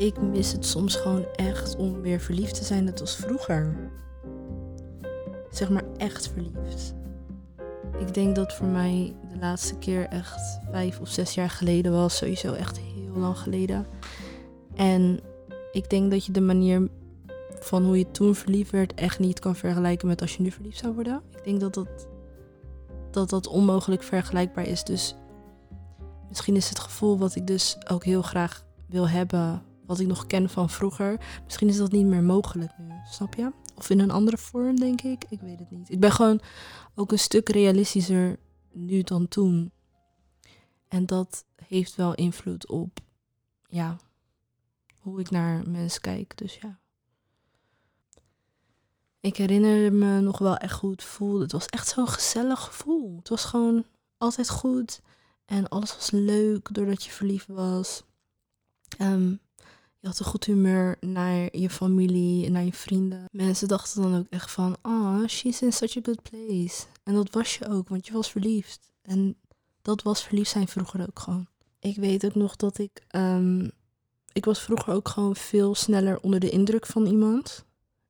ik mis het soms gewoon echt om weer verliefd te zijn net als vroeger. Zeg maar echt verliefd. Ik denk dat voor mij de laatste keer echt vijf of zes jaar geleden was. Sowieso echt heel lang geleden. En ik denk dat je de manier van hoe je toen verliefd werd echt niet kan vergelijken met als je nu verliefd zou worden. Ik denk dat dat, dat, dat onmogelijk vergelijkbaar is. Dus misschien is het gevoel wat ik dus ook heel graag wil hebben, wat ik nog ken van vroeger, misschien is dat niet meer mogelijk nu. Snap je? Of in een andere vorm, denk ik. Ik weet het niet. Ik ben gewoon ook een stuk realistischer nu dan toen. En dat heeft wel invloed op, ja, hoe ik naar mensen kijk. Dus ja. Ik herinner me nog wel echt hoe het voelde. Het was echt zo'n gezellig gevoel. Het was gewoon altijd goed. En alles was leuk doordat je verliefd was. Um, je had een goed humeur naar je familie naar je vrienden. Mensen dachten dan ook echt van, oh, she's in such a good place. En dat was je ook, want je was verliefd. En dat was verliefd zijn vroeger ook gewoon. Ik weet ook nog dat ik, um, ik was vroeger ook gewoon veel sneller onder de indruk van iemand.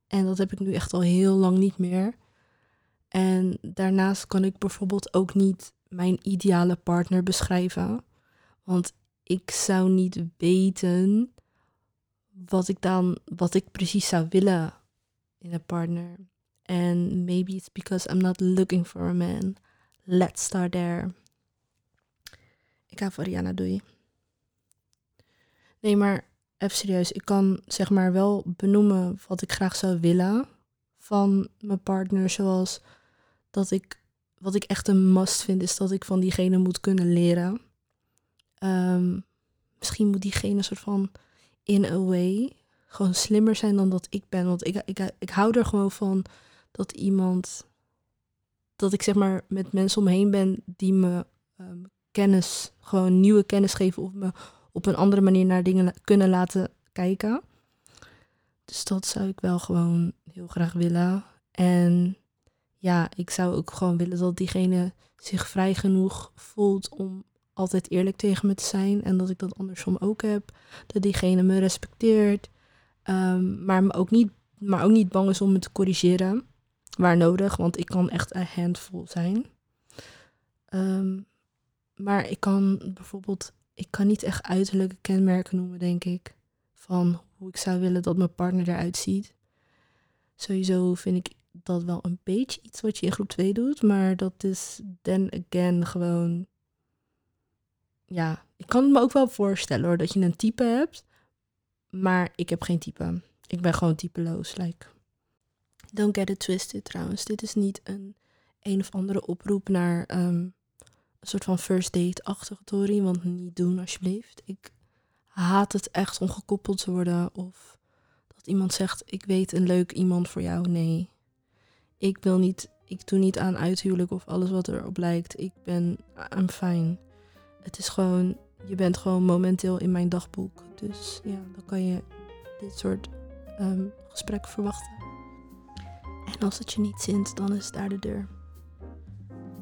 En dat heb ik nu echt al heel lang niet meer. En daarnaast kan ik bijvoorbeeld ook niet mijn ideale partner beschrijven. Want ik zou niet weten wat ik dan, wat ik precies zou willen in een partner. En maybe it's because I'm not looking for a man. Let's start there. Ik ga voor Rihanna, doei. Nee, maar even serieus. Ik kan zeg maar wel benoemen wat ik graag zou willen van mijn partner. Zoals dat ik, wat ik echt een must vind, is dat ik van diegene moet kunnen leren. Um, misschien moet diegene een soort van in a way gewoon slimmer zijn dan dat ik ben. Want ik, ik, ik hou er gewoon van dat iemand, dat ik zeg maar met mensen omheen ben die me um, kennis, gewoon nieuwe kennis geven of me op een andere manier naar dingen kunnen laten kijken. Dus dat zou ik wel gewoon heel graag willen. En ja, ik zou ook gewoon willen dat diegene zich vrij genoeg voelt om altijd eerlijk tegen me te zijn. En dat ik dat andersom ook heb. Dat diegene me respecteert. Um, maar, me ook niet, maar ook niet bang is om me te corrigeren. Waar nodig, want ik kan echt een handful zijn. Um, maar ik kan bijvoorbeeld, ik kan niet echt uiterlijke kenmerken noemen, denk ik. Van hoe ik zou willen dat mijn partner eruit ziet. Sowieso vind ik dat wel een beetje iets wat je in groep 2 doet. Maar dat is then again gewoon ja, ik kan me ook wel voorstellen hoor, dat je een type hebt. Maar ik heb geen type. Ik ben gewoon typeloos. Like. Don't get it twisted trouwens. Dit is niet een een of andere oproep naar um, een soort van first date-achtige tory. Want niet doen alsjeblieft. Ik haat het echt om gekoppeld te worden. Of dat iemand zegt, ik weet een leuk iemand voor jou. Nee. Ik wil niet, ik doe niet aan uithuwelijk of alles wat erop lijkt. Ik ben, I'm fine het is gewoon, je bent gewoon momenteel in mijn dagboek. Dus ja, dan kan je dit soort um, gesprekken verwachten. En als het je niet zint, dan is daar de deur.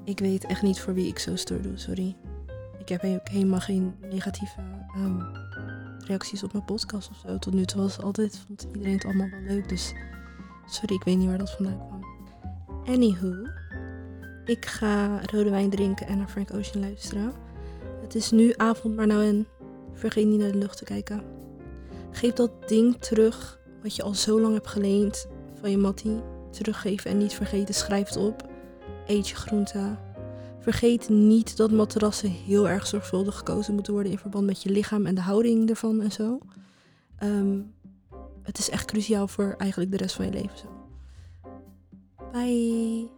Ik weet echt niet voor wie ik zo stoer doe, sorry. Ik heb ook helemaal geen negatieve um, reacties op mijn podcast of zo. Tot nu toe was altijd, vond iedereen het allemaal wel leuk. Dus sorry, ik weet niet waar dat vandaan kwam. Anywho, ik ga rode wijn drinken en naar Frank Ocean luisteren. Het is nu avond, maar nou en vergeet niet naar de lucht te kijken. Geef dat ding terug wat je al zo lang hebt geleend van je mattie. Teruggeven en niet vergeten, schrijf het op. Eet je groente. Vergeet niet dat matrassen heel erg zorgvuldig gekozen moeten worden in verband met je lichaam en de houding ervan en zo. Um, het is echt cruciaal voor eigenlijk de rest van je leven. Bye.